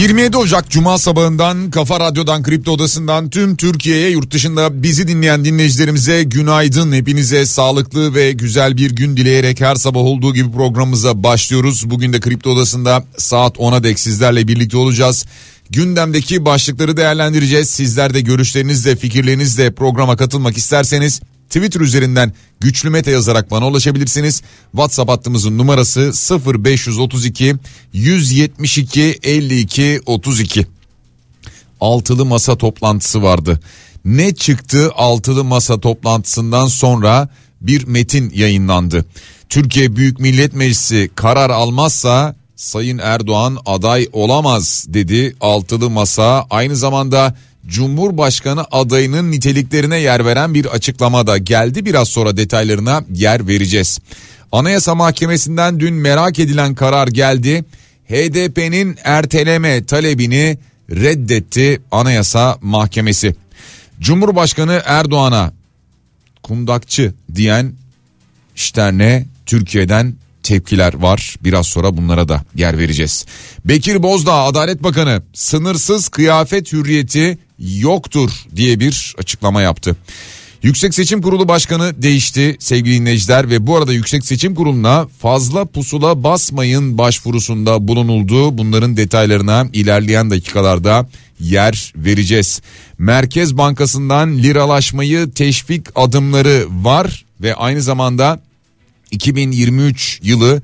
27 Ocak Cuma sabahından Kafa Radyo'dan Kripto Odası'ndan tüm Türkiye'ye yurt dışında bizi dinleyen dinleyicilerimize günaydın. Hepinize sağlıklı ve güzel bir gün dileyerek her sabah olduğu gibi programımıza başlıyoruz. Bugün de Kripto Odası'nda saat 10'a dek sizlerle birlikte olacağız. Gündemdeki başlıkları değerlendireceğiz. Sizler de görüşlerinizle fikirlerinizle programa katılmak isterseniz Twitter üzerinden güçlü mete yazarak bana ulaşabilirsiniz. WhatsApp hattımızın numarası 0532 172 52 32. Altılı masa toplantısı vardı. Ne çıktı altılı masa toplantısından sonra bir metin yayınlandı. Türkiye Büyük Millet Meclisi karar almazsa Sayın Erdoğan aday olamaz dedi altılı masa. Aynı zamanda Cumhurbaşkanı adayının niteliklerine yer veren bir açıklama da geldi. Biraz sonra detaylarına yer vereceğiz. Anayasa Mahkemesi'nden dün merak edilen karar geldi. HDP'nin erteleme talebini reddetti Anayasa Mahkemesi. Cumhurbaşkanı Erdoğan'a kundakçı diyen Stern'e Türkiye'den tepkiler var. Biraz sonra bunlara da yer vereceğiz. Bekir Bozdağ Adalet Bakanı sınırsız kıyafet hürriyeti yoktur diye bir açıklama yaptı. Yüksek Seçim Kurulu Başkanı değişti sevgili dinleyiciler ve bu arada Yüksek Seçim Kurulu'na fazla pusula basmayın başvurusunda bulunuldu. Bunların detaylarına ilerleyen dakikalarda yer vereceğiz. Merkez Bankası'ndan liralaşmayı teşvik adımları var ve aynı zamanda 2023 yılı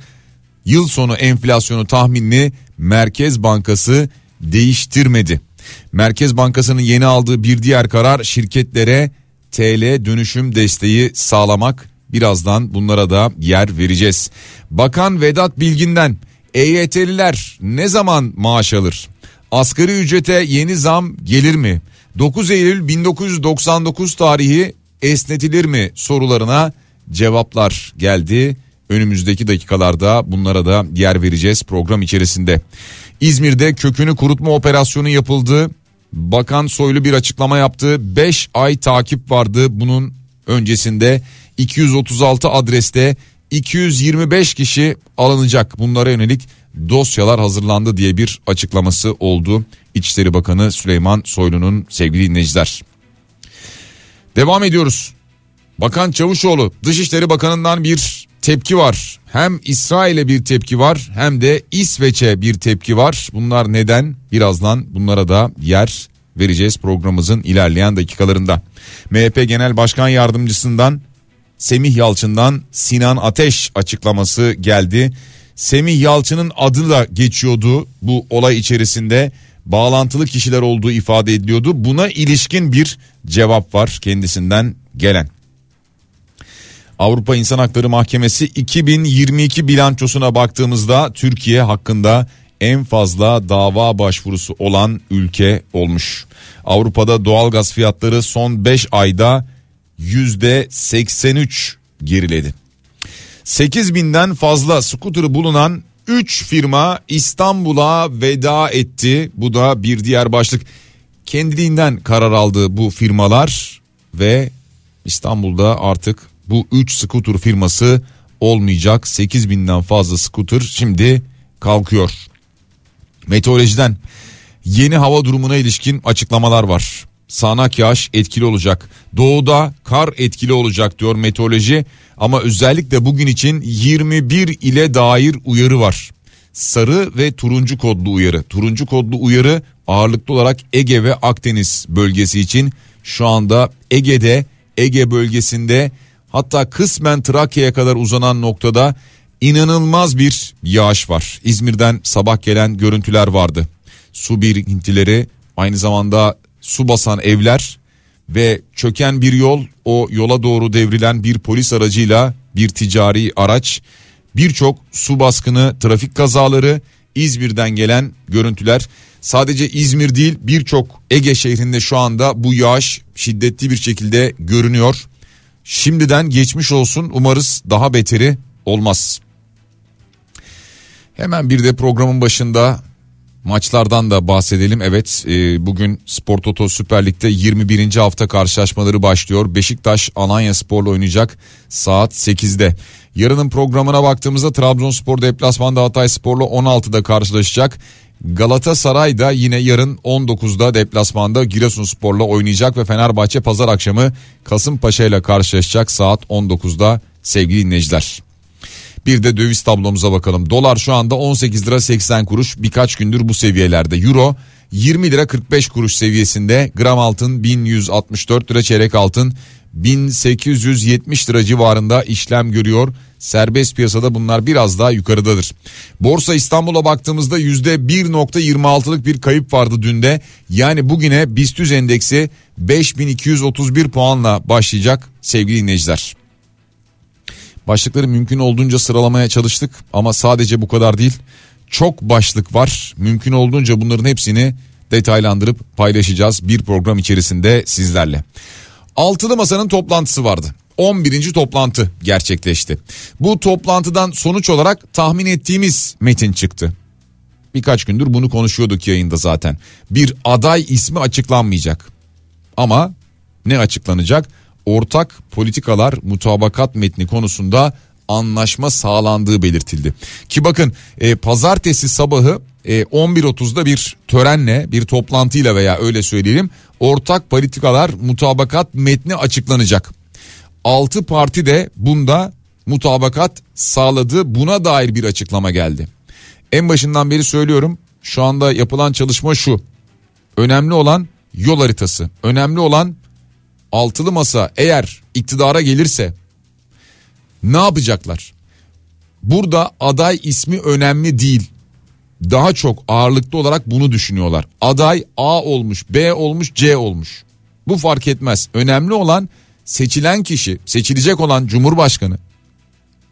yıl sonu enflasyonu tahminini Merkez Bankası değiştirmedi. Merkez Bankası'nın yeni aldığı bir diğer karar şirketlere TL dönüşüm desteği sağlamak. Birazdan bunlara da yer vereceğiz. Bakan Vedat Bilgin'den EYT'liler ne zaman maaş alır? Asgari ücrete yeni zam gelir mi? 9 Eylül 1999 tarihi esnetilir mi sorularına cevaplar geldi. Önümüzdeki dakikalarda bunlara da yer vereceğiz program içerisinde. İzmir'de kökünü kurutma operasyonu yapıldı. Bakan Soylu bir açıklama yaptı. 5 ay takip vardı bunun öncesinde 236 adreste 225 kişi alınacak. Bunlara yönelik dosyalar hazırlandı diye bir açıklaması oldu. İçişleri Bakanı Süleyman Soylu'nun sevgili dinleyiciler. Devam ediyoruz. Bakan Çavuşoğlu Dışişleri Bakanı'ndan bir tepki var. Hem İsrail'e bir tepki var hem de İsveç'e bir tepki var. Bunlar neden? Birazdan bunlara da yer vereceğiz programımızın ilerleyen dakikalarında. MHP Genel Başkan Yardımcısından Semih Yalçın'dan Sinan Ateş açıklaması geldi. Semih Yalçın'ın adı da geçiyordu bu olay içerisinde bağlantılı kişiler olduğu ifade ediliyordu. Buna ilişkin bir cevap var kendisinden gelen. Avrupa İnsan Hakları Mahkemesi 2022 bilançosuna baktığımızda Türkiye hakkında en fazla dava başvurusu olan ülke olmuş. Avrupa'da doğalgaz fiyatları son 5 ayda %83 geriledi. 8 binden fazla skuterı bulunan 3 firma İstanbul'a veda etti. Bu da bir diğer başlık. Kendiliğinden karar aldı bu firmalar ve İstanbul'da artık bu 3 skuter firması olmayacak. 8 binden fazla skuter şimdi kalkıyor. Meteorolojiden yeni hava durumuna ilişkin açıklamalar var. Sağanak yağış etkili olacak. Doğuda kar etkili olacak diyor meteoroloji. Ama özellikle bugün için 21 ile dair uyarı var. Sarı ve turuncu kodlu uyarı. Turuncu kodlu uyarı ağırlıklı olarak Ege ve Akdeniz bölgesi için şu anda Ege'de Ege bölgesinde hatta kısmen Trakya'ya kadar uzanan noktada inanılmaz bir yağış var. İzmir'den sabah gelen görüntüler vardı. Su birikintileri aynı zamanda su basan evler ve çöken bir yol o yola doğru devrilen bir polis aracıyla bir ticari araç birçok su baskını trafik kazaları İzmir'den gelen görüntüler. Sadece İzmir değil birçok Ege şehrinde şu anda bu yağış şiddetli bir şekilde görünüyor. Şimdiden geçmiş olsun umarız daha beteri olmaz. Hemen bir de programın başında maçlardan da bahsedelim. Evet e, bugün Spor Toto Süper Lig'de 21. hafta karşılaşmaları başlıyor. Beşiktaş Alanya Spor'la oynayacak saat 8'de. Yarının programına baktığımızda Trabzonspor deplasmanda Hatay Spor'la 16'da karşılaşacak. Galatasaray da yine yarın 19'da deplasmanda Giresunspor'la oynayacak ve Fenerbahçe pazar akşamı Kasımpaşa ile karşılaşacak saat 19'da sevgili dinleyiciler. Bir de döviz tablomuza bakalım. Dolar şu anda 18 lira 80 kuruş birkaç gündür bu seviyelerde. Euro 20 lira 45 kuruş seviyesinde. Gram altın 1164 lira çeyrek altın 1870 lira civarında işlem görüyor. Serbest piyasada bunlar biraz daha yukarıdadır. Borsa İstanbul'a baktığımızda %1.26'lık bir kayıp vardı dünde. Yani bugüne BIST endeksi 5231 puanla başlayacak sevgili dinleyiciler. Başlıkları mümkün olduğunca sıralamaya çalıştık ama sadece bu kadar değil. Çok başlık var. Mümkün olduğunca bunların hepsini detaylandırıp paylaşacağız bir program içerisinde sizlerle. Altılı Masa'nın toplantısı vardı. 11. toplantı gerçekleşti. Bu toplantıdan sonuç olarak tahmin ettiğimiz metin çıktı. Birkaç gündür bunu konuşuyorduk yayında zaten. Bir aday ismi açıklanmayacak. Ama ne açıklanacak? Ortak politikalar mutabakat metni konusunda anlaşma sağlandığı belirtildi. Ki bakın e, pazartesi sabahı e, 11.30'da bir törenle bir toplantıyla veya öyle söyleyelim ortak politikalar mutabakat metni açıklanacak. 6 parti de bunda mutabakat sağladı buna dair bir açıklama geldi. En başından beri söylüyorum şu anda yapılan çalışma şu. Önemli olan yol haritası. Önemli olan altılı masa eğer iktidara gelirse ne yapacaklar? Burada aday ismi önemli değil. Daha çok ağırlıklı olarak bunu düşünüyorlar. Aday A olmuş, B olmuş, C olmuş. Bu fark etmez. Önemli olan seçilen kişi, seçilecek olan cumhurbaşkanı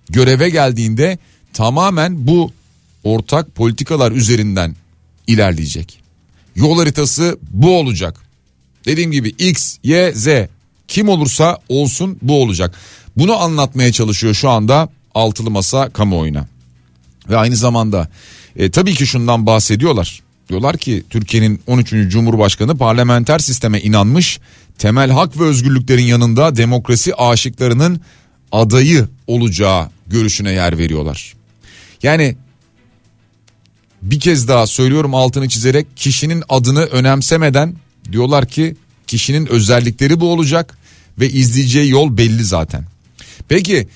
göreve geldiğinde tamamen bu ortak politikalar üzerinden ilerleyecek. Yol haritası bu olacak. Dediğim gibi X, Y, Z kim olursa olsun bu olacak. Bunu anlatmaya çalışıyor şu anda altılı masa kamuoyuna. Ve aynı zamanda e, tabii ki şundan bahsediyorlar. Diyorlar ki Türkiye'nin 13. Cumhurbaşkanı parlamenter sisteme inanmış, temel hak ve özgürlüklerin yanında demokrasi aşıklarının adayı olacağı görüşüne yer veriyorlar. Yani bir kez daha söylüyorum altını çizerek kişinin adını önemsemeden diyorlar ki kişinin özellikleri bu olacak ve izleyeceği yol belli zaten. Peki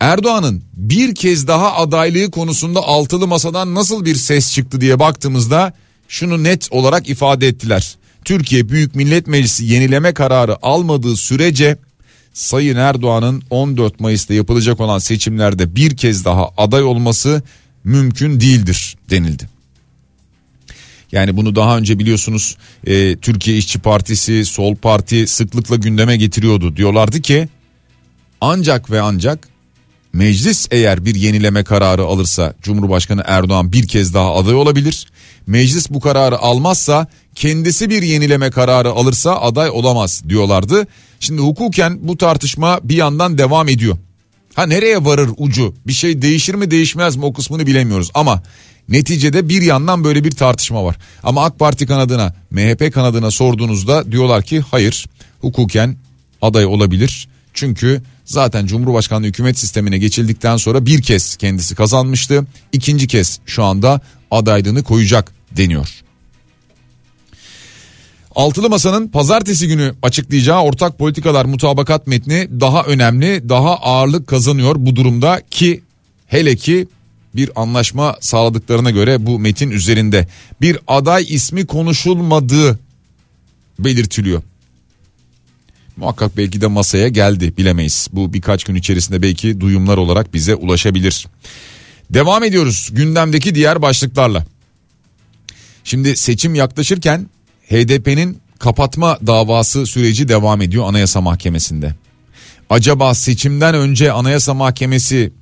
Erdoğan'ın bir kez daha adaylığı konusunda altılı masadan nasıl bir ses çıktı diye baktığımızda şunu net olarak ifade ettiler. Türkiye Büyük Millet Meclisi yenileme kararı almadığı sürece Sayın Erdoğan'ın 14 Mayıs'ta yapılacak olan seçimlerde bir kez daha aday olması mümkün değildir denildi. Yani bunu daha önce biliyorsunuz e, Türkiye İşçi Partisi, Sol Parti sıklıkla gündeme getiriyordu. Diyorlardı ki ancak ve ancak meclis eğer bir yenileme kararı alırsa Cumhurbaşkanı Erdoğan bir kez daha aday olabilir. Meclis bu kararı almazsa kendisi bir yenileme kararı alırsa aday olamaz diyorlardı. Şimdi hukuken bu tartışma bir yandan devam ediyor. Ha nereye varır ucu bir şey değişir mi değişmez mi o kısmını bilemiyoruz ama neticede bir yandan böyle bir tartışma var. Ama AK Parti kanadına MHP kanadına sorduğunuzda diyorlar ki hayır hukuken aday olabilir. Çünkü zaten Cumhurbaşkanlığı hükümet sistemine geçildikten sonra bir kez kendisi kazanmıştı. İkinci kez şu anda adaylığını koyacak deniyor. Altılı Masa'nın pazartesi günü açıklayacağı ortak politikalar mutabakat metni daha önemli, daha ağırlık kazanıyor bu durumda ki hele ki bir anlaşma sağladıklarına göre bu metin üzerinde bir aday ismi konuşulmadığı belirtiliyor. Muhakkak belki de masaya geldi bilemeyiz. Bu birkaç gün içerisinde belki duyumlar olarak bize ulaşabilir. Devam ediyoruz gündemdeki diğer başlıklarla. Şimdi seçim yaklaşırken HDP'nin kapatma davası süreci devam ediyor Anayasa Mahkemesi'nde. Acaba seçimden önce Anayasa Mahkemesi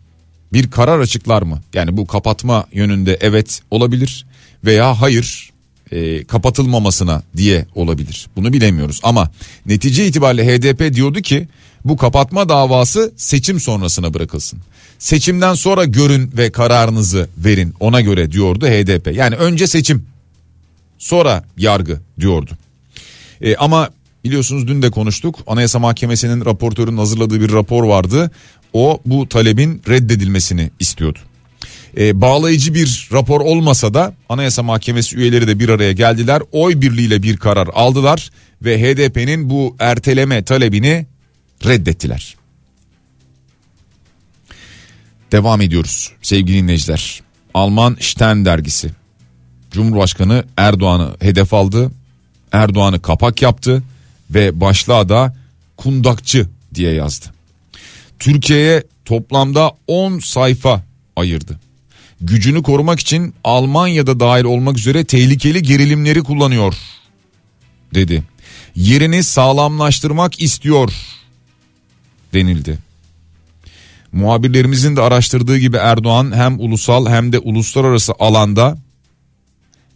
bir karar açıklar mı? Yani bu kapatma yönünde evet olabilir veya hayır e, kapatılmamasına diye olabilir. Bunu bilemiyoruz ama netice itibariyle HDP diyordu ki bu kapatma davası seçim sonrasına bırakılsın. Seçimden sonra görün ve kararınızı verin ona göre diyordu HDP. Yani önce seçim sonra yargı diyordu. E, ama biliyorsunuz dün de konuştuk Anayasa Mahkemesi'nin raportörünün hazırladığı bir rapor vardı. O bu talebin reddedilmesini istiyordu. E, bağlayıcı bir rapor olmasa da Anayasa Mahkemesi üyeleri de bir araya geldiler. Oy birliğiyle bir karar aldılar ve HDP'nin bu erteleme talebini reddettiler. Devam ediyoruz sevgili dinleyiciler. Alman Stern dergisi Cumhurbaşkanı Erdoğan'ı hedef aldı. Erdoğan'ı kapak yaptı ve başlığa da kundakçı diye yazdı. Türkiye'ye toplamda 10 sayfa ayırdı. Gücünü korumak için Almanya'da dahil olmak üzere tehlikeli gerilimleri kullanıyor dedi. Yerini sağlamlaştırmak istiyor denildi. Muhabirlerimizin de araştırdığı gibi Erdoğan hem ulusal hem de uluslararası alanda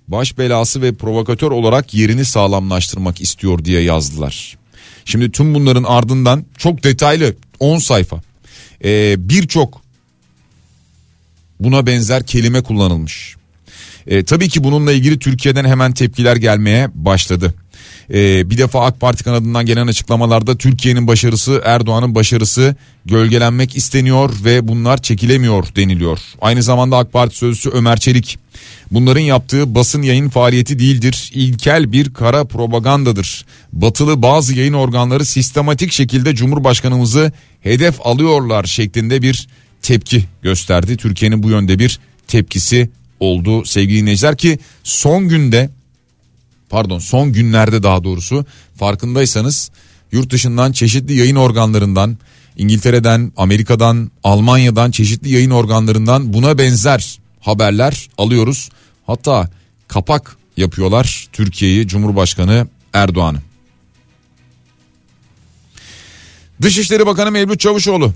baş belası ve provokatör olarak yerini sağlamlaştırmak istiyor diye yazdılar. Şimdi tüm bunların ardından çok detaylı 10 sayfa ee, birçok buna benzer kelime kullanılmış. Ee, tabii ki bununla ilgili Türkiye'den hemen tepkiler gelmeye başladı. Ee, bir defa AK Parti kanadından gelen açıklamalarda Türkiye'nin başarısı Erdoğan'ın başarısı gölgelenmek isteniyor ve bunlar çekilemiyor deniliyor. Aynı zamanda AK Parti sözcüsü Ömer Çelik bunların yaptığı basın yayın faaliyeti değildir. İlkel bir kara propagandadır. Batılı bazı yayın organları sistematik şekilde Cumhurbaşkanımızı hedef alıyorlar şeklinde bir tepki gösterdi. Türkiye'nin bu yönde bir tepkisi oldu sevgili dinleyiciler ki son günde pardon son günlerde daha doğrusu farkındaysanız yurt dışından çeşitli yayın organlarından İngiltere'den, Amerika'dan, Almanya'dan çeşitli yayın organlarından buna benzer haberler alıyoruz. Hatta kapak yapıyorlar Türkiye'yi Cumhurbaşkanı Erdoğan'ı. Dışişleri Bakanı Mevlüt Çavuşoğlu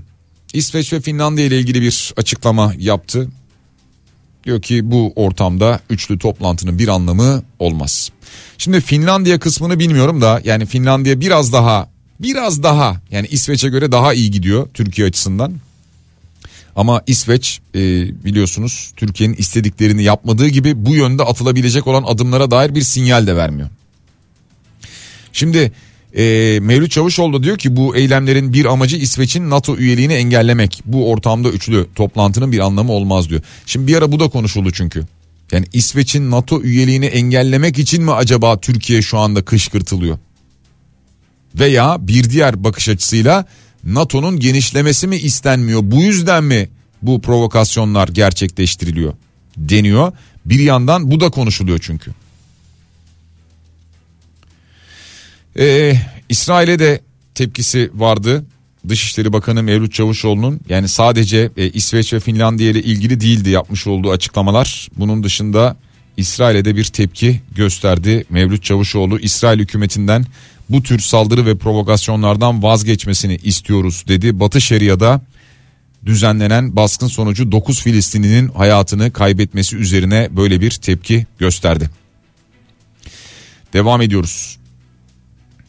İsveç ve Finlandiya ile ilgili bir açıklama yaptı. Diyor ki bu ortamda üçlü toplantının bir anlamı olmaz. Şimdi Finlandiya kısmını bilmiyorum da yani Finlandiya biraz daha biraz daha yani İsveç'e göre daha iyi gidiyor Türkiye açısından. Ama İsveç e, biliyorsunuz Türkiye'nin istediklerini yapmadığı gibi bu yönde atılabilecek olan adımlara dair bir sinyal de vermiyor. Şimdi e, Mevlüt Çavuşoğlu diyor ki bu eylemlerin bir amacı İsveç'in NATO üyeliğini engellemek. Bu ortamda üçlü toplantının bir anlamı olmaz diyor. Şimdi bir ara bu da konuşuldu çünkü. Yani İsveç'in NATO üyeliğini engellemek için mi acaba Türkiye şu anda kışkırtılıyor? Veya bir diğer bakış açısıyla NATO'nun genişlemesi mi istenmiyor? Bu yüzden mi bu provokasyonlar gerçekleştiriliyor deniyor. Bir yandan bu da konuşuluyor çünkü. Ee, İsrail'e de tepkisi vardı. Dışişleri Bakanı Mevlüt Çavuşoğlu'nun yani sadece e, İsveç ve Finlandiya ile ilgili değildi yapmış olduğu açıklamalar. Bunun dışında İsrail'e de bir tepki gösterdi. Mevlüt Çavuşoğlu İsrail hükümetinden bu tür saldırı ve provokasyonlardan vazgeçmesini istiyoruz dedi. Batı Şeria'da düzenlenen baskın sonucu 9 Filistinlinin hayatını kaybetmesi üzerine böyle bir tepki gösterdi. Devam ediyoruz.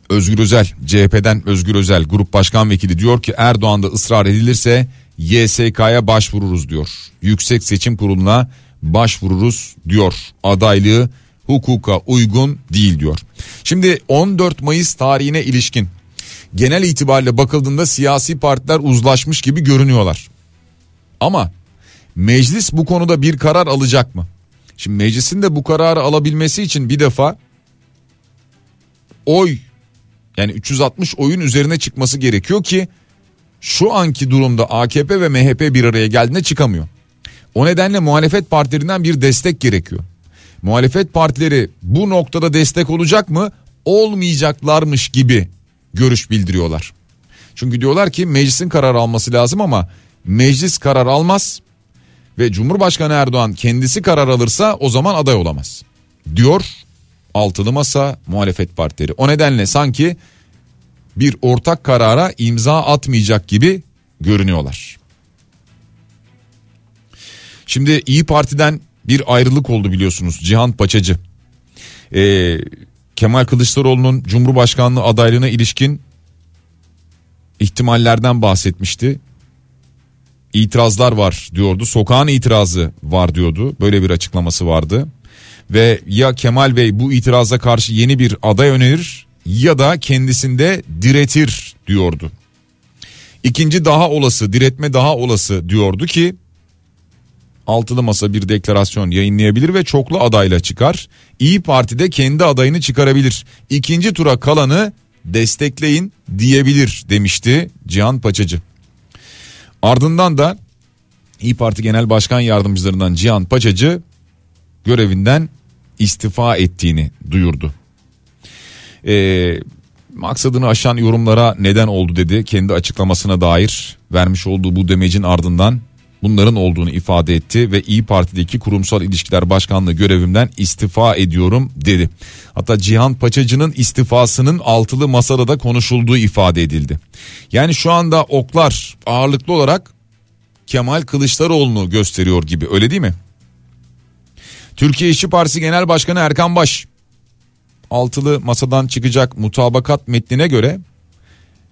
Özgür Özel CHP'den Özgür Özel grup başkan vekili diyor ki Erdoğan'da ısrar edilirse YSK'ya başvururuz diyor. Yüksek Seçim Kurulu'na başvururuz diyor. Adaylığı hukuka uygun değil diyor. Şimdi 14 Mayıs tarihine ilişkin genel itibariyle bakıldığında siyasi partiler uzlaşmış gibi görünüyorlar. Ama meclis bu konuda bir karar alacak mı? Şimdi meclisin de bu kararı alabilmesi için bir defa oy yani 360 oyun üzerine çıkması gerekiyor ki şu anki durumda AKP ve MHP bir araya geldiğinde çıkamıyor. O nedenle muhalefet partilerinden bir destek gerekiyor. Muhalefet partileri bu noktada destek olacak mı? Olmayacaklarmış gibi görüş bildiriyorlar. Çünkü diyorlar ki meclisin karar alması lazım ama meclis karar almaz ve Cumhurbaşkanı Erdoğan kendisi karar alırsa o zaman aday olamaz. Diyor altılı masa muhalefet partileri. O nedenle sanki bir ortak karara imza atmayacak gibi görünüyorlar. Şimdi İyi Parti'den bir ayrılık oldu biliyorsunuz Cihan Paçacı. Ee, Kemal Kılıçdaroğlu'nun Cumhurbaşkanlığı adaylığına ilişkin ihtimallerden bahsetmişti. İtirazlar var diyordu. Sokağın itirazı var diyordu. Böyle bir açıklaması vardı. Ve ya Kemal Bey bu itiraza karşı yeni bir aday önerir ya da kendisinde diretir diyordu. İkinci daha olası diretme daha olası diyordu ki altılı masa bir deklarasyon yayınlayabilir ve çoklu adayla çıkar. İyi Parti de kendi adayını çıkarabilir. İkinci tura kalanı destekleyin diyebilir demişti Cihan Paçacı. Ardından da İyi Parti Genel Başkan Yardımcılarından Cihan Paçacı görevinden istifa ettiğini duyurdu. Ee, maksadını aşan yorumlara neden oldu dedi kendi açıklamasına dair vermiş olduğu bu demecin ardından bunların olduğunu ifade etti ve İyi Parti'deki kurumsal ilişkiler başkanlığı görevimden istifa ediyorum dedi. Hatta Cihan Paçacı'nın istifasının altılı masada da konuşulduğu ifade edildi. Yani şu anda oklar ağırlıklı olarak Kemal Kılıçdaroğlu'nu gösteriyor gibi öyle değil mi? Türkiye İşçi Partisi Genel Başkanı Erkan Baş altılı masadan çıkacak mutabakat metnine göre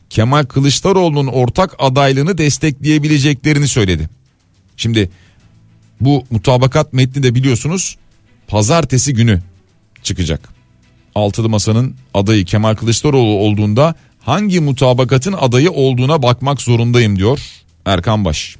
Kemal Kılıçdaroğlu'nun ortak adaylığını destekleyebileceklerini söyledi. Şimdi bu mutabakat metni de biliyorsunuz pazartesi günü çıkacak. Altılı Masa'nın adayı Kemal Kılıçdaroğlu olduğunda hangi mutabakatın adayı olduğuna bakmak zorundayım diyor Erkan Baş.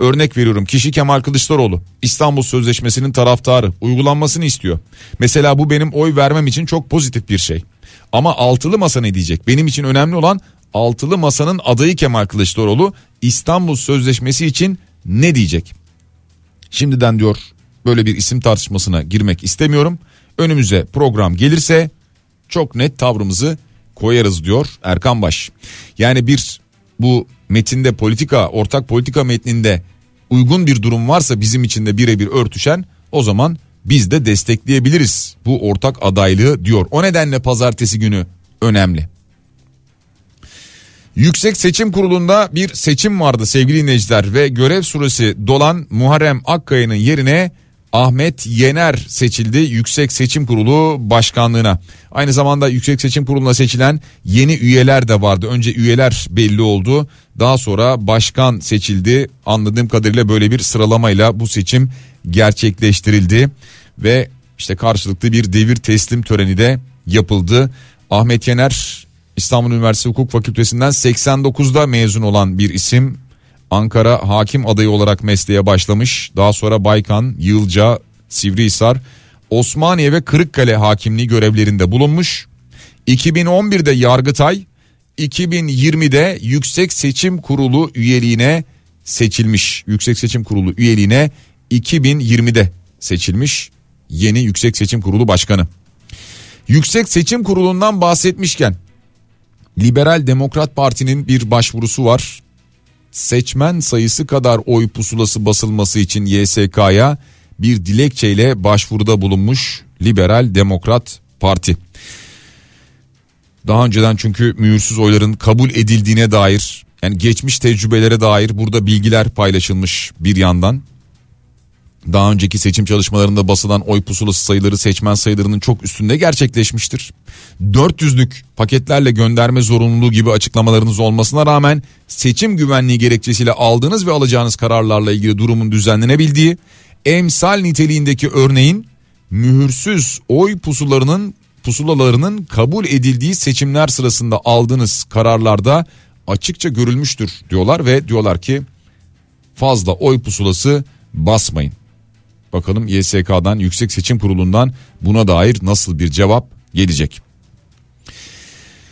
Örnek veriyorum kişi Kemal Kılıçdaroğlu İstanbul Sözleşmesi'nin taraftarı uygulanmasını istiyor. Mesela bu benim oy vermem için çok pozitif bir şey. Ama altılı masa ne diyecek? Benim için önemli olan altılı masanın adayı Kemal Kılıçdaroğlu İstanbul Sözleşmesi için ne diyecek? Şimdiden diyor böyle bir isim tartışmasına girmek istemiyorum. Önümüze program gelirse çok net tavrımızı koyarız diyor Erkan Baş. Yani bir bu metinde politika ortak politika metninde uygun bir durum varsa bizim için de birebir örtüşen o zaman biz de destekleyebiliriz bu ortak adaylığı diyor. O nedenle pazartesi günü önemli. Yüksek Seçim Kurulu'nda bir seçim vardı sevgili dinleyiciler ve görev süresi dolan Muharrem Akkaya'nın yerine Ahmet Yener seçildi Yüksek Seçim Kurulu başkanlığına. Aynı zamanda Yüksek Seçim Kurulu'na seçilen yeni üyeler de vardı. Önce üyeler belli oldu. Daha sonra başkan seçildi. Anladığım kadarıyla böyle bir sıralamayla bu seçim gerçekleştirildi ve işte karşılıklı bir devir teslim töreni de yapıldı. Ahmet Yener İstanbul Üniversitesi Hukuk Fakültesinden 89'da mezun olan bir isim. Ankara hakim adayı olarak mesleğe başlamış. Daha sonra Baykan, Yılca, Sivrihisar, Osmaniye ve Kırıkkale hakimliği görevlerinde bulunmuş. 2011'de Yargıtay, 2020'de Yüksek Seçim Kurulu üyeliğine seçilmiş. Yüksek Seçim Kurulu üyeliğine 2020'de seçilmiş yeni Yüksek Seçim Kurulu Başkanı. Yüksek Seçim Kurulu'ndan bahsetmişken Liberal Demokrat Parti'nin bir başvurusu var. Seçmen sayısı kadar oy pusulası basılması için YSK'ya bir dilekçeyle başvuruda bulunmuş Liberal Demokrat Parti. Daha önceden çünkü mühürsüz oyların kabul edildiğine dair yani geçmiş tecrübelere dair burada bilgiler paylaşılmış bir yandan. Daha önceki seçim çalışmalarında basılan oy pusulası sayıları seçmen sayılarının çok üstünde gerçekleşmiştir. 400'lük paketlerle gönderme zorunluluğu gibi açıklamalarınız olmasına rağmen seçim güvenliği gerekçesiyle aldığınız ve alacağınız kararlarla ilgili durumun düzenlenebildiği, emsal niteliğindeki örneğin mühürsüz oy pusularının pusulalarının kabul edildiği seçimler sırasında aldığınız kararlarda açıkça görülmüştür diyorlar ve diyorlar ki fazla oy pusulası basmayın. Bakalım YSK'dan Yüksek Seçim Kurulu'ndan buna dair nasıl bir cevap gelecek.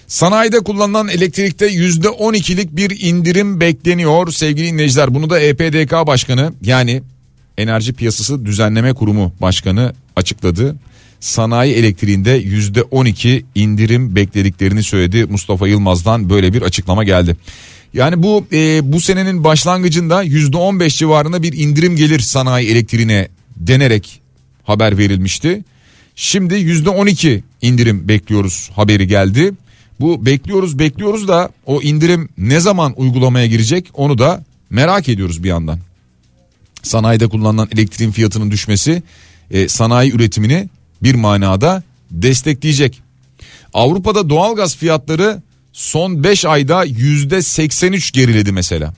Sanayide kullanılan elektrikte yüzde 12'lik bir indirim bekleniyor sevgili dinleyiciler. Bunu da EPDK Başkanı yani Enerji Piyasası Düzenleme Kurumu Başkanı açıkladı. Sanayi elektriğinde yüzde 12 indirim beklediklerini söyledi. Mustafa Yılmaz'dan böyle bir açıklama geldi. Yani bu e, bu senenin başlangıcında yüzde 15 civarında bir indirim gelir sanayi elektriğine denerek haber verilmişti. Şimdi yüzde 12 indirim bekliyoruz haberi geldi. Bu bekliyoruz bekliyoruz da o indirim ne zaman uygulamaya girecek onu da merak ediyoruz bir yandan. Sanayide kullanılan elektriğin fiyatının düşmesi e, sanayi üretimini bir manada destekleyecek. Avrupa'da doğalgaz fiyatları son 5 ayda %83 geriledi mesela.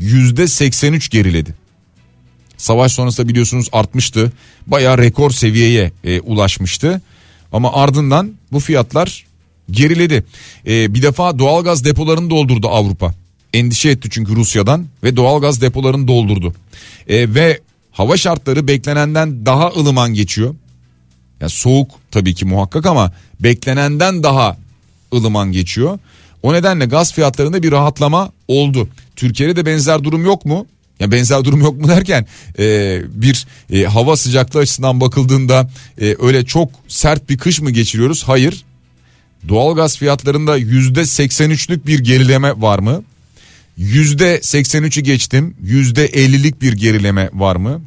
%83 geriledi. Savaş sonrasında biliyorsunuz artmıştı. Bayağı rekor seviyeye e, ulaşmıştı. Ama ardından bu fiyatlar geriledi. E, bir defa doğalgaz depolarını doldurdu Avrupa. Endişe etti çünkü Rusya'dan ve doğalgaz depolarını doldurdu. E, ve hava şartları beklenenden daha ılıman geçiyor. Ya soğuk tabii ki muhakkak ama beklenenden daha ılıman geçiyor. O nedenle gaz fiyatlarında bir rahatlama oldu. Türkiye'de de benzer durum yok mu? Ya benzer durum yok mu derken e, bir e, hava sıcaklığı açısından bakıldığında e, öyle çok sert bir kış mı geçiriyoruz? Hayır. Doğalgaz fiyatlarında yüzde 83'lük bir gerileme var mı? Yüzde 83'ü geçtim. Yüzde 50'lik bir gerileme var mı?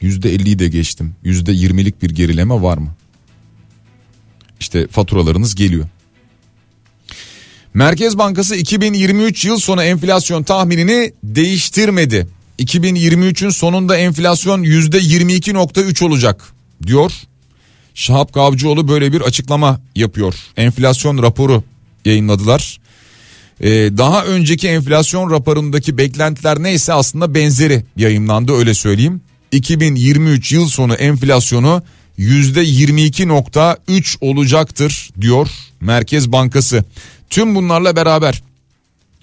Yüzde 50'yi de geçtim. Yüzde 20'lik bir gerileme var mı? İşte faturalarınız geliyor. Merkez Bankası 2023 yıl sonu enflasyon tahminini değiştirmedi. 2023'ün sonunda enflasyon %22.3 olacak diyor. Şahap Kavcıoğlu böyle bir açıklama yapıyor. Enflasyon raporu yayınladılar. Ee, daha önceki enflasyon raporundaki beklentiler neyse aslında benzeri yayınlandı öyle söyleyeyim. 2023 yıl sonu enflasyonu %22.3 olacaktır diyor Merkez Bankası. Tüm bunlarla beraber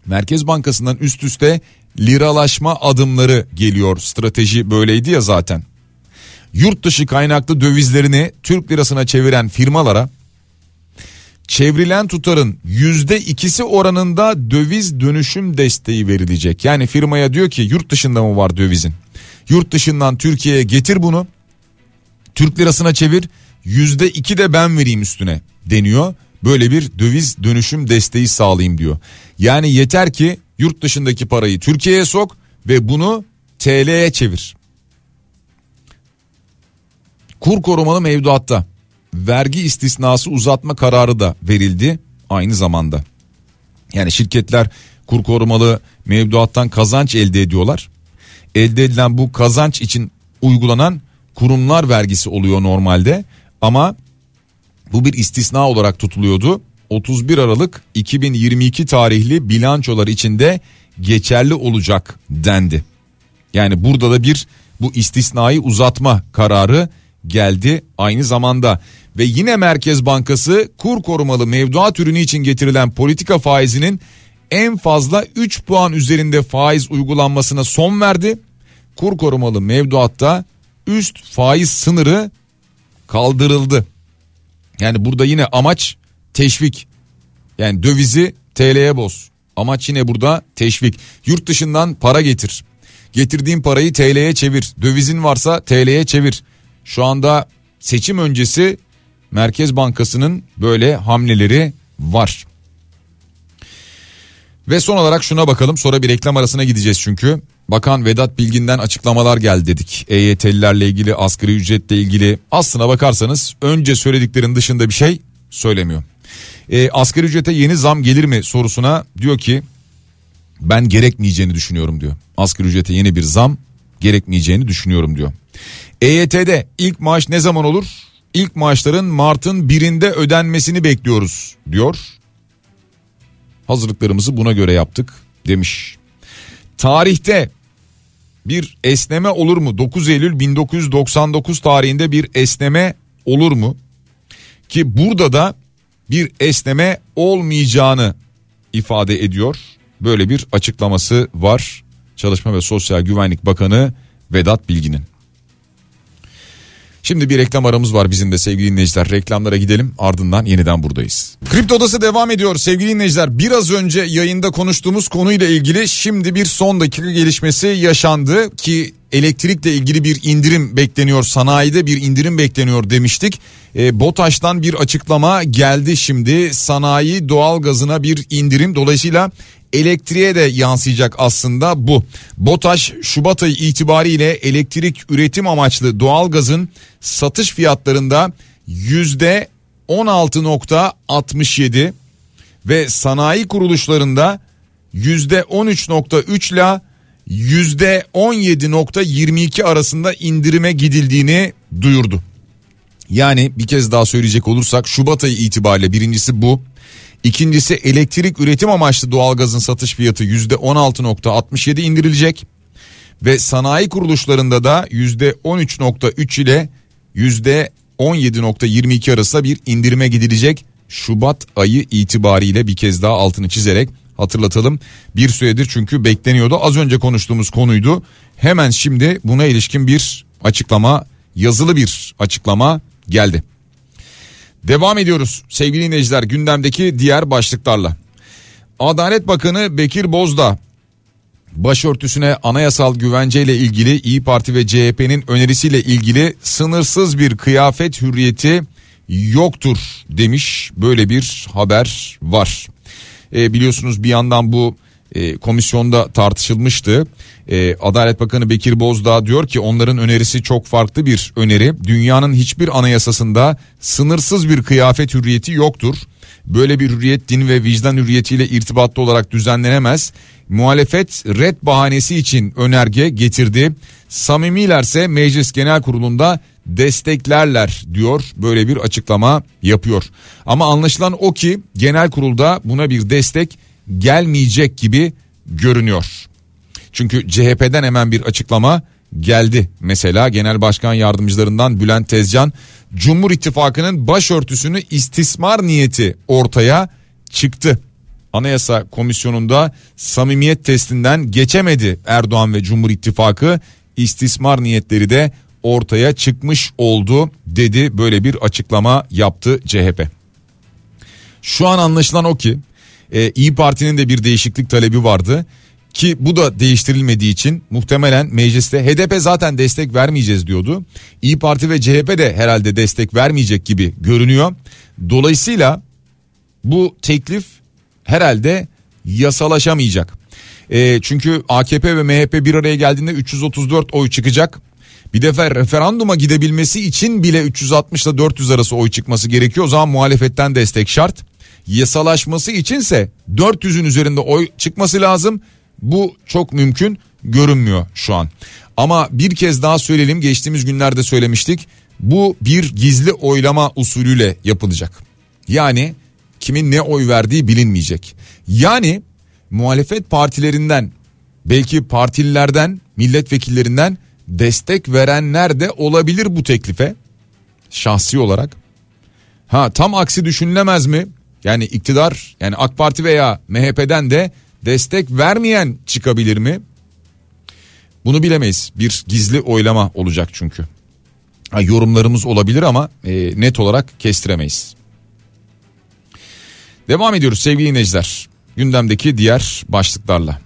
Merkez Bankası'ndan üst üste liralaşma adımları geliyor. Strateji böyleydi ya zaten. Yurt dışı kaynaklı dövizlerini Türk lirasına çeviren firmalara çevrilen tutarın yüzde ikisi oranında döviz dönüşüm desteği verilecek. Yani firmaya diyor ki yurt dışında mı var dövizin? Yurt dışından Türkiye'ye getir bunu. Türk lirasına çevir yüzde iki de ben vereyim üstüne deniyor böyle bir döviz dönüşüm desteği sağlayayım diyor. Yani yeter ki yurt dışındaki parayı Türkiye'ye sok ve bunu TL'ye çevir. Kur korumalı mevduatta vergi istisnası uzatma kararı da verildi aynı zamanda. Yani şirketler kur korumalı mevduattan kazanç elde ediyorlar. Elde edilen bu kazanç için uygulanan kurumlar vergisi oluyor normalde ama bu bir istisna olarak tutuluyordu. 31 Aralık 2022 tarihli bilançolar içinde geçerli olacak dendi. Yani burada da bir bu istisnayı uzatma kararı geldi aynı zamanda ve yine Merkez Bankası kur korumalı mevduat ürünü için getirilen politika faizinin en fazla 3 puan üzerinde faiz uygulanmasına son verdi. Kur korumalı mevduatta üst faiz sınırı kaldırıldı. Yani burada yine amaç teşvik. Yani dövizi TL'ye boz. Amaç yine burada teşvik. Yurt dışından para getir. Getirdiğin parayı TL'ye çevir. Dövizin varsa TL'ye çevir. Şu anda seçim öncesi Merkez Bankası'nın böyle hamleleri var. Ve son olarak şuna bakalım sonra bir reklam arasına gideceğiz çünkü. Bakan Vedat Bilgin'den açıklamalar geldi dedik. EYT'lilerle ilgili asgari ücretle ilgili aslına bakarsanız önce söylediklerin dışında bir şey söylemiyor. E, asgari ücrete yeni zam gelir mi sorusuna diyor ki ben gerekmeyeceğini düşünüyorum diyor. Asgari ücrete yeni bir zam gerekmeyeceğini düşünüyorum diyor. EYT'de ilk maaş ne zaman olur? İlk maaşların Mart'ın birinde ödenmesini bekliyoruz diyor. Hazırlıklarımızı buna göre yaptık demiş. Tarihte bir esneme olur mu? 9 Eylül 1999 tarihinde bir esneme olur mu? Ki burada da bir esneme olmayacağını ifade ediyor. Böyle bir açıklaması var. Çalışma ve Sosyal Güvenlik Bakanı Vedat Bilgin'in. Şimdi bir reklam aramız var bizim de sevgili dinleyiciler. Reklamlara gidelim ardından yeniden buradayız. Kripto Odası devam ediyor sevgili dinleyiciler. Biraz önce yayında konuştuğumuz konuyla ilgili şimdi bir son dakika gelişmesi yaşandı ki elektrikle ilgili bir indirim bekleniyor sanayide bir indirim bekleniyor demiştik. E, BOTAŞ'tan bir açıklama geldi şimdi sanayi doğal gazına bir indirim dolayısıyla elektriğe de yansıyacak aslında bu. BOTAŞ Şubat ayı itibariyle elektrik üretim amaçlı doğalgazın satış fiyatlarında yüzde 16.67 ve sanayi kuruluşlarında yüzde 13.3 ile %17.22 arasında indirime gidildiğini duyurdu. Yani bir kez daha söyleyecek olursak Şubat ayı itibariyle birincisi bu. İkincisi elektrik üretim amaçlı doğalgazın satış fiyatı %16.67 indirilecek. Ve sanayi kuruluşlarında da %13.3 ile %17.22 arasında bir indirime gidilecek. Şubat ayı itibariyle bir kez daha altını çizerek hatırlatalım. Bir süredir çünkü bekleniyordu. Az önce konuştuğumuz konuydu. Hemen şimdi buna ilişkin bir açıklama, yazılı bir açıklama geldi. Devam ediyoruz sevgili dinleyiciler gündemdeki diğer başlıklarla. Adalet Bakanı Bekir Bozdağ başörtüsüne anayasal güvenceyle ilgili İyi Parti ve CHP'nin önerisiyle ilgili sınırsız bir kıyafet hürriyeti yoktur demiş. Böyle bir haber var. E, biliyorsunuz bir yandan bu e, komisyonda tartışılmıştı. E, Adalet Bakanı Bekir Bozdağ diyor ki onların önerisi çok farklı bir öneri. Dünyanın hiçbir anayasasında sınırsız bir kıyafet hürriyeti yoktur. Böyle bir hürriyet din ve vicdan hürriyetiyle irtibatlı olarak düzenlenemez. Muhalefet red bahanesi için önerge getirdi. Samimilerse Meclis Genel Kurulu'nda desteklerler diyor böyle bir açıklama yapıyor. Ama anlaşılan o ki genel kurulda buna bir destek gelmeyecek gibi görünüyor. Çünkü CHP'den hemen bir açıklama geldi. Mesela Genel Başkan Yardımcılarından Bülent Tezcan Cumhur İttifakı'nın başörtüsünü istismar niyeti ortaya çıktı. Anayasa Komisyonu'nda samimiyet testinden geçemedi Erdoğan ve Cumhur İttifakı istismar niyetleri de ortaya çıkmış oldu dedi böyle bir açıklama yaptı CHP. Şu an anlaşılan o ki e, İyi Parti'nin de bir değişiklik talebi vardı ki bu da değiştirilmediği için muhtemelen mecliste HDP zaten destek vermeyeceğiz diyordu. İyi Parti ve CHP de herhalde destek vermeyecek gibi görünüyor. Dolayısıyla bu teklif herhalde yasalaşamayacak. E, çünkü AKP ve MHP bir araya geldiğinde 334 oy çıkacak. Bir defa referanduma gidebilmesi için bile 360 ile 400 arası oy çıkması gerekiyor. O zaman muhalefetten destek şart. Yasalaşması içinse 400'ün üzerinde oy çıkması lazım. Bu çok mümkün görünmüyor şu an. Ama bir kez daha söyleyelim geçtiğimiz günlerde söylemiştik. Bu bir gizli oylama usulüyle yapılacak. Yani kimin ne oy verdiği bilinmeyecek. Yani muhalefet partilerinden belki partililerden milletvekillerinden destek verenler de olabilir bu teklife şahsi olarak. Ha tam aksi düşünülemez mi? Yani iktidar yani AK Parti veya MHP'den de destek vermeyen çıkabilir mi? Bunu bilemeyiz. Bir gizli oylama olacak çünkü. Ha, yorumlarımız olabilir ama e, net olarak kestiremeyiz. Devam ediyoruz sevgili dinleyiciler. Gündemdeki diğer başlıklarla.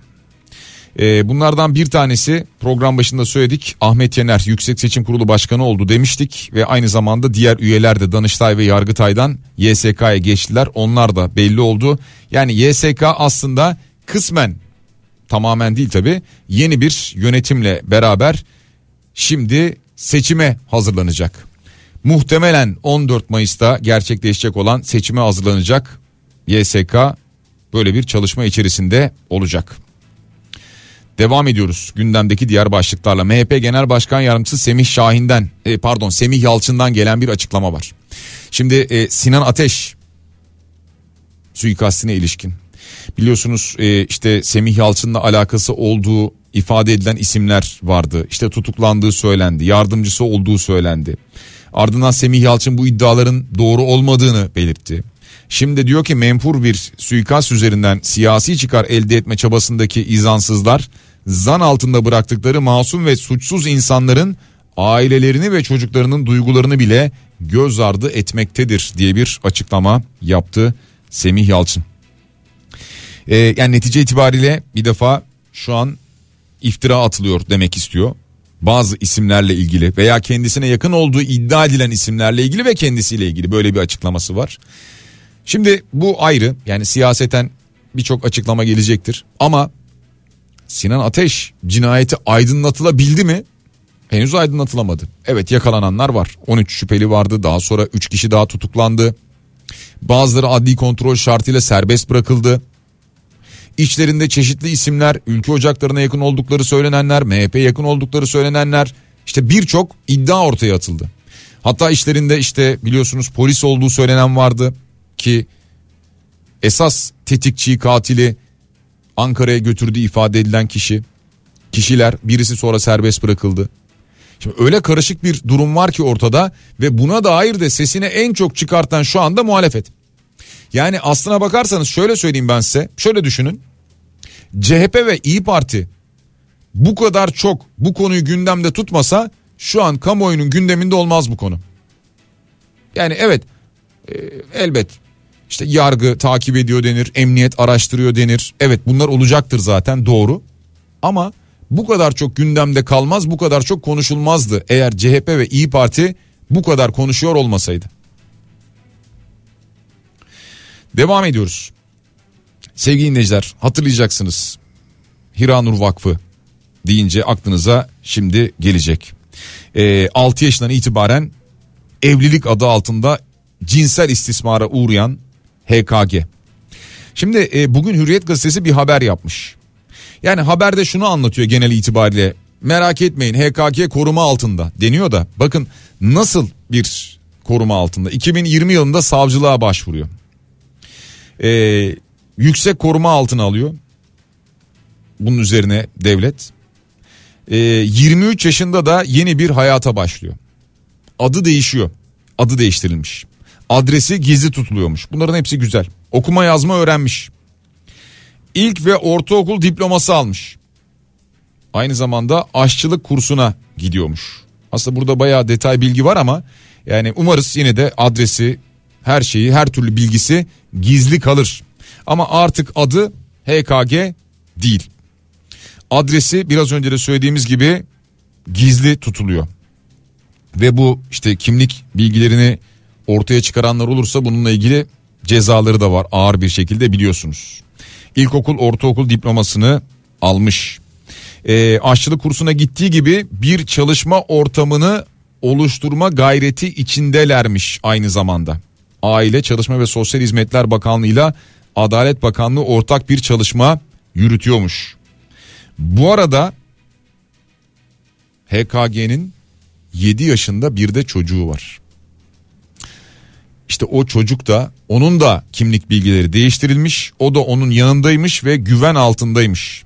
E, bunlardan bir tanesi program başında söyledik Ahmet Yener Yüksek Seçim Kurulu Başkanı oldu demiştik ve aynı zamanda diğer üyeler de Danıştay ve Yargıtay'dan YSK'ya geçtiler onlar da belli oldu. Yani YSK aslında kısmen tamamen değil tabi yeni bir yönetimle beraber şimdi seçime hazırlanacak. Muhtemelen 14 Mayıs'ta gerçekleşecek olan seçime hazırlanacak YSK böyle bir çalışma içerisinde olacak. Devam ediyoruz gündemdeki diğer başlıklarla. MHP Genel Başkan Yardımcısı Semih Şahin'den e, pardon Semih Yalçın'dan gelen bir açıklama var. Şimdi e, Sinan Ateş suikastine ilişkin biliyorsunuz e, işte Semih Yalçın'la alakası olduğu ifade edilen isimler vardı. İşte tutuklandığı söylendi, yardımcısı olduğu söylendi. Ardından Semih Yalçın bu iddiaların doğru olmadığını belirtti. Şimdi diyor ki menfur bir suikast üzerinden siyasi çıkar elde etme çabasındaki izansızlar zan altında bıraktıkları masum ve suçsuz insanların ailelerini ve çocuklarının duygularını bile göz ardı etmektedir diye bir açıklama yaptı Semih Yalçın. Ee, yani netice itibariyle bir defa şu an iftira atılıyor demek istiyor. Bazı isimlerle ilgili veya kendisine yakın olduğu iddia edilen isimlerle ilgili ve kendisiyle ilgili böyle bir açıklaması var. Şimdi bu ayrı yani siyaseten birçok açıklama gelecektir ama Sinan Ateş cinayeti aydınlatılabildi mi? Henüz aydınlatılamadı. Evet yakalananlar var. 13 şüpheli vardı. Daha sonra 3 kişi daha tutuklandı. Bazıları adli kontrol şartıyla serbest bırakıldı. İçlerinde çeşitli isimler, ülke ocaklarına yakın oldukları söylenenler, MHP yakın oldukları söylenenler işte birçok iddia ortaya atıldı. Hatta işlerinde işte biliyorsunuz polis olduğu söylenen vardı ki esas tetikçi katili Ankara'ya götürdüğü ifade edilen kişi kişiler birisi sonra serbest bırakıldı. Şimdi öyle karışık bir durum var ki ortada ve buna dair de sesini en çok çıkartan şu anda muhalefet. Yani aslına bakarsanız şöyle söyleyeyim ben size. Şöyle düşünün. CHP ve İyi Parti bu kadar çok bu konuyu gündemde tutmasa şu an kamuoyunun gündeminde olmaz bu konu. Yani evet e, elbet işte yargı takip ediyor denir, emniyet araştırıyor denir. Evet bunlar olacaktır zaten doğru. Ama bu kadar çok gündemde kalmaz, bu kadar çok konuşulmazdı eğer CHP ve İyi Parti bu kadar konuşuyor olmasaydı. Devam ediyoruz. Sevgili dinleyiciler hatırlayacaksınız. Hiranur Vakfı deyince aklınıza şimdi gelecek. E, 6 yaşından itibaren evlilik adı altında cinsel istismara uğrayan HKG. Şimdi e, bugün Hürriyet gazetesi bir haber yapmış. Yani haberde şunu anlatıyor genel itibariyle. Merak etmeyin HKG koruma altında deniyor da bakın nasıl bir koruma altında. 2020 yılında savcılığa başvuruyor. Ee, yüksek koruma altına alıyor. Bunun üzerine devlet. Ee, 23 yaşında da yeni bir hayata başlıyor. Adı değişiyor. Adı değiştirilmiş. Adresi gizli tutuluyormuş. Bunların hepsi güzel. Okuma yazma öğrenmiş. İlk ve ortaokul diploması almış. Aynı zamanda aşçılık kursuna gidiyormuş. Aslında burada bayağı detay bilgi var ama yani umarız yine de adresi, her şeyi, her türlü bilgisi gizli kalır. Ama artık adı HKG değil. Adresi biraz önce de söylediğimiz gibi gizli tutuluyor. Ve bu işte kimlik bilgilerini ortaya çıkaranlar olursa bununla ilgili cezaları da var ağır bir şekilde biliyorsunuz. İlkokul ortaokul diplomasını almış. E, aşçılık kursuna gittiği gibi bir çalışma ortamını oluşturma gayreti içindelermiş aynı zamanda. Aile Çalışma ve Sosyal Hizmetler Bakanlığı ile Adalet Bakanlığı ortak bir çalışma yürütüyormuş. Bu arada HKG'nin 7 yaşında bir de çocuğu var. İşte o çocuk da onun da kimlik bilgileri değiştirilmiş. O da onun yanındaymış ve güven altındaymış.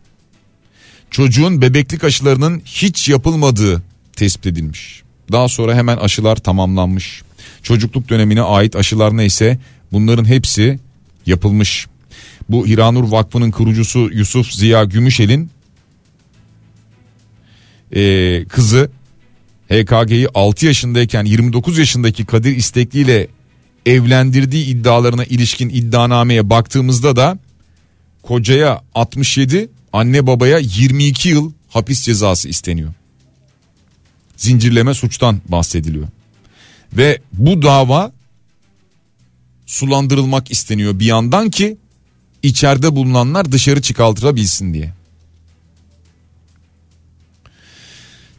Çocuğun bebeklik aşılarının hiç yapılmadığı tespit edilmiş. Daha sonra hemen aşılar tamamlanmış. Çocukluk dönemine ait aşılar neyse bunların hepsi yapılmış. Bu Hiranur Vakfı'nın kurucusu Yusuf Ziya Gümüşel'in e, kızı HKG'yi 6 yaşındayken 29 yaşındaki Kadir İstekli ile evlendirdiği iddialarına ilişkin iddianameye baktığımızda da kocaya 67 anne babaya 22 yıl hapis cezası isteniyor. Zincirleme suçtan bahsediliyor. Ve bu dava sulandırılmak isteniyor bir yandan ki içeride bulunanlar dışarı çıkartılabilsin diye.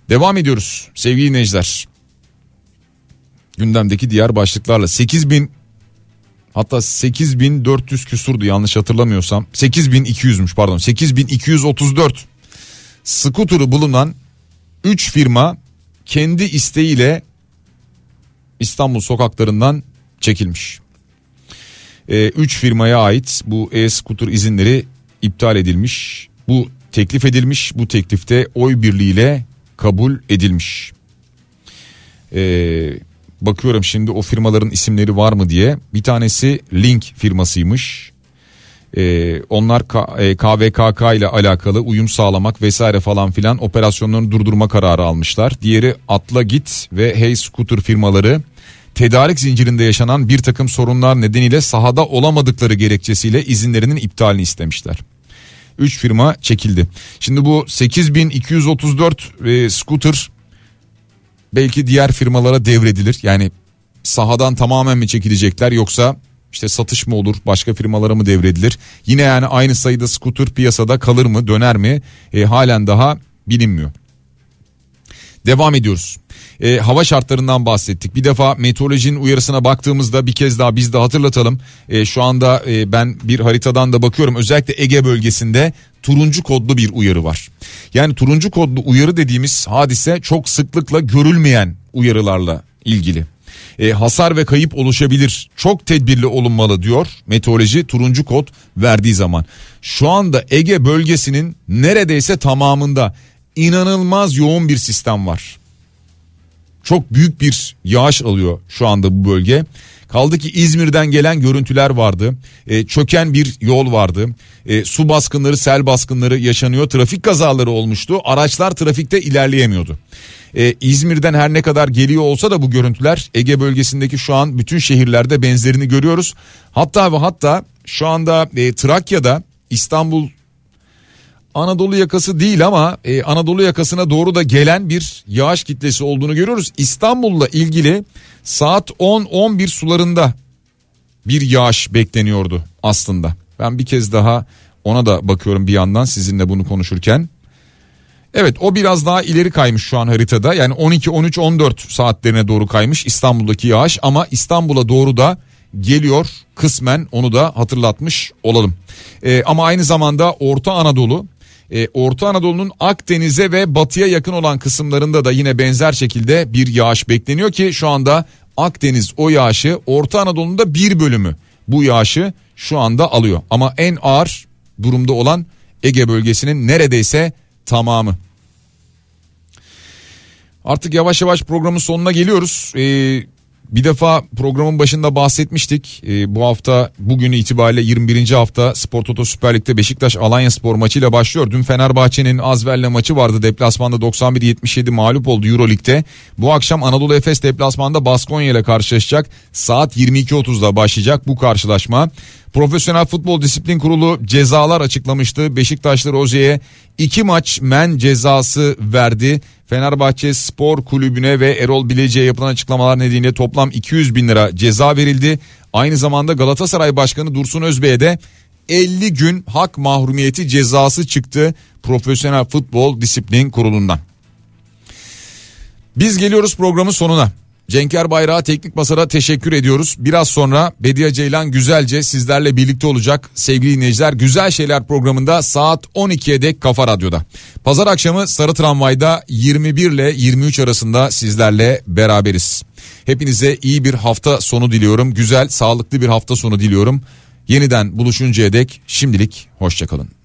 Devam ediyoruz sevgili dinleyiciler. Gündemdeki diğer başlıklarla 8000 hatta 8400 küsurdu yanlış hatırlamıyorsam 8200'müş pardon 8234 skuturu bulunan 3 firma kendi isteğiyle İstanbul sokaklarından çekilmiş. 3 ee, firmaya ait bu e-scooter izinleri iptal edilmiş. Bu teklif edilmiş. Bu teklifte oy birliğiyle kabul edilmiş. Ee, bakıyorum şimdi o firmaların isimleri var mı diye. Bir tanesi Link firmasıymış. Ee, onlar KVKK e, ile alakalı uyum sağlamak vesaire falan filan operasyonlarını durdurma kararı almışlar. Diğeri Atla Git ve Hey Scooter firmaları tedarik zincirinde yaşanan bir takım sorunlar nedeniyle sahada olamadıkları gerekçesiyle izinlerinin iptalini istemişler. 3 firma çekildi. Şimdi bu 8234 e, scooter belki diğer firmalara devredilir. Yani sahadan tamamen mi çekilecekler yoksa işte satış mı olur başka firmalara mı devredilir? Yine yani aynı sayıda scooter piyasada kalır mı döner mi e, halen daha bilinmiyor. Devam ediyoruz. E, hava şartlarından bahsettik. Bir defa meteorolojinin uyarısına baktığımızda bir kez daha biz de hatırlatalım. E, şu anda e, ben bir haritadan da bakıyorum. Özellikle Ege bölgesinde turuncu kodlu bir uyarı var. Yani turuncu kodlu uyarı dediğimiz hadise çok sıklıkla görülmeyen uyarılarla ilgili. E, hasar ve kayıp oluşabilir. Çok tedbirli olunmalı diyor meteoroloji turuncu kod verdiği zaman. Şu anda Ege bölgesinin neredeyse tamamında inanılmaz yoğun bir sistem var. Çok büyük bir yağış alıyor şu anda bu bölge. Kaldı ki İzmir'den gelen görüntüler vardı. E, çöken bir yol vardı. E, su baskınları, sel baskınları yaşanıyor. Trafik kazaları olmuştu. Araçlar trafikte ilerleyemiyordu. E, İzmir'den her ne kadar geliyor olsa da bu görüntüler Ege bölgesindeki şu an bütün şehirlerde benzerini görüyoruz. Hatta ve hatta şu anda e, Trakya'da İstanbul Anadolu yakası değil ama e, Anadolu yakasına doğru da gelen bir yağış kitlesi olduğunu görüyoruz. İstanbul'la ilgili saat 10-11 sularında bir yağış bekleniyordu aslında. Ben bir kez daha ona da bakıyorum bir yandan sizinle bunu konuşurken. Evet o biraz daha ileri kaymış şu an haritada. Yani 12, 13, 14 saatlerine doğru kaymış İstanbul'daki yağış ama İstanbul'a doğru da geliyor kısmen onu da hatırlatmış olalım. Ee, ama aynı zamanda Orta Anadolu e, Orta Anadolu'nun Akdeniz'e ve batıya yakın olan kısımlarında da yine benzer şekilde bir yağış bekleniyor ki şu anda Akdeniz o yağışı Orta Anadolu'nun da bir bölümü bu yağışı şu anda alıyor. Ama en ağır durumda olan Ege bölgesinin neredeyse tamamı. Artık yavaş yavaş programın sonuna geliyoruz. Ee, bir defa programın başında bahsetmiştik. Ee, bu hafta bugünü itibariyle 21. hafta Spor Toto Süper Lig'de Beşiktaş Alanya Spor maçıyla başlıyor. Dün Fenerbahçe'nin Azver'le maçı vardı. Deplasmanda 91-77 mağlup oldu Euro Lig'de. Bu akşam Anadolu Efes deplasmanda Baskonya ile karşılaşacak. Saat 22.30'da başlayacak bu karşılaşma. Profesyonel Futbol Disiplin Kurulu cezalar açıklamıştı. Beşiktaşlı Rozi'ye iki maç men cezası verdi. Fenerbahçe Spor Kulübü'ne ve Erol Bilecik'e yapılan açıklamalar nedeniyle toplam 200 bin lira ceza verildi. Aynı zamanda Galatasaray Başkanı Dursun Özbey'e de 50 gün hak mahrumiyeti cezası çıktı Profesyonel Futbol Disiplin Kurulu'ndan. Biz geliyoruz programın sonuna. Cenker Bayrağı Teknik Masar'a teşekkür ediyoruz. Biraz sonra Bediye Ceylan güzelce sizlerle birlikte olacak sevgili dinleyiciler. Güzel Şeyler programında saat 12'ye dek Kafa Radyo'da. Pazar akşamı Sarı Tramvay'da 21 ile 23 arasında sizlerle beraberiz. Hepinize iyi bir hafta sonu diliyorum. Güzel, sağlıklı bir hafta sonu diliyorum. Yeniden buluşuncaya dek şimdilik hoşçakalın.